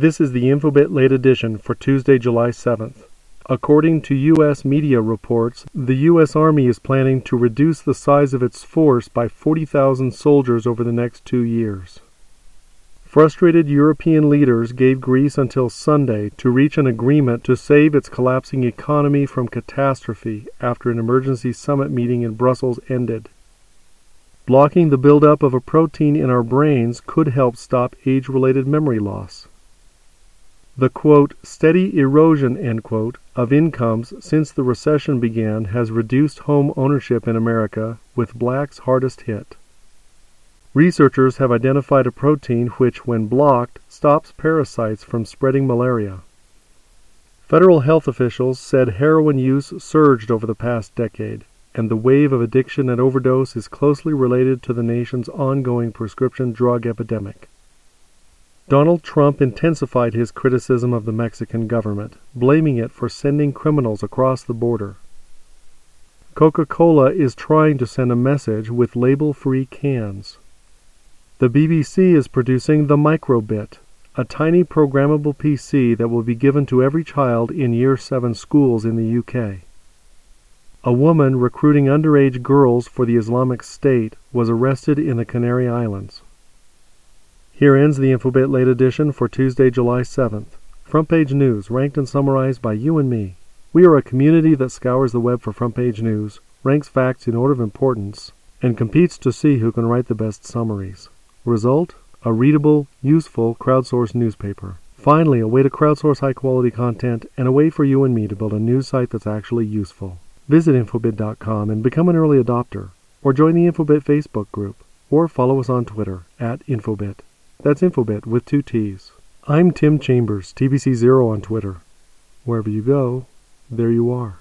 This is the Infobitt late edition for Tuesday, July 7th. According to U.S. media reports, the U.S. Army is planning to reduce the size of its force by 40,000 soldiers over the next two years. Frustrated European leaders gave Greece until Sunday to reach an agreement to save its collapsing economy from catastrophe after an emergency summit meeting in Brussels ended. Blocking the buildup of a protein in our brains could help stop age related memory loss. The quote, steady erosion end quote, of incomes since the recession began has reduced home ownership in America, with blacks hardest hit. Researchers have identified a protein which, when blocked, stops parasites from spreading malaria. Federal health officials said heroin use surged over the past decade, and the wave of addiction and overdose is closely related to the nation's ongoing prescription drug epidemic. Donald Trump intensified his criticism of the Mexican government, blaming it for sending criminals across the border. Coca Cola is trying to send a message with label free cans. The BBC is producing the Micro:Bit, a tiny programmable PC that will be given to every child in Year 7 schools in the UK. A woman recruiting underage girls for the Islamic State was arrested in the Canary Islands. Here ends the Infobitt late edition for Tuesday, July 7th. Front page news, ranked and summarized by you and me. We are a community that scours the web for front page news, ranks facts in order of importance, and competes to see who can write the best summaries. Result? A readable, useful, crowdsourced newspaper. Finally, a way to crowdsource high quality content and a way for you and me to build a news site that's actually useful. Visit Infobitt.com and become an early adopter, or join the Infobitt Facebook group, or follow us on Twitter at Infobitt. That's Infobitt with two T's. I'm Tim Chambers, TBC Zero on Twitter. Wherever you go, there you are.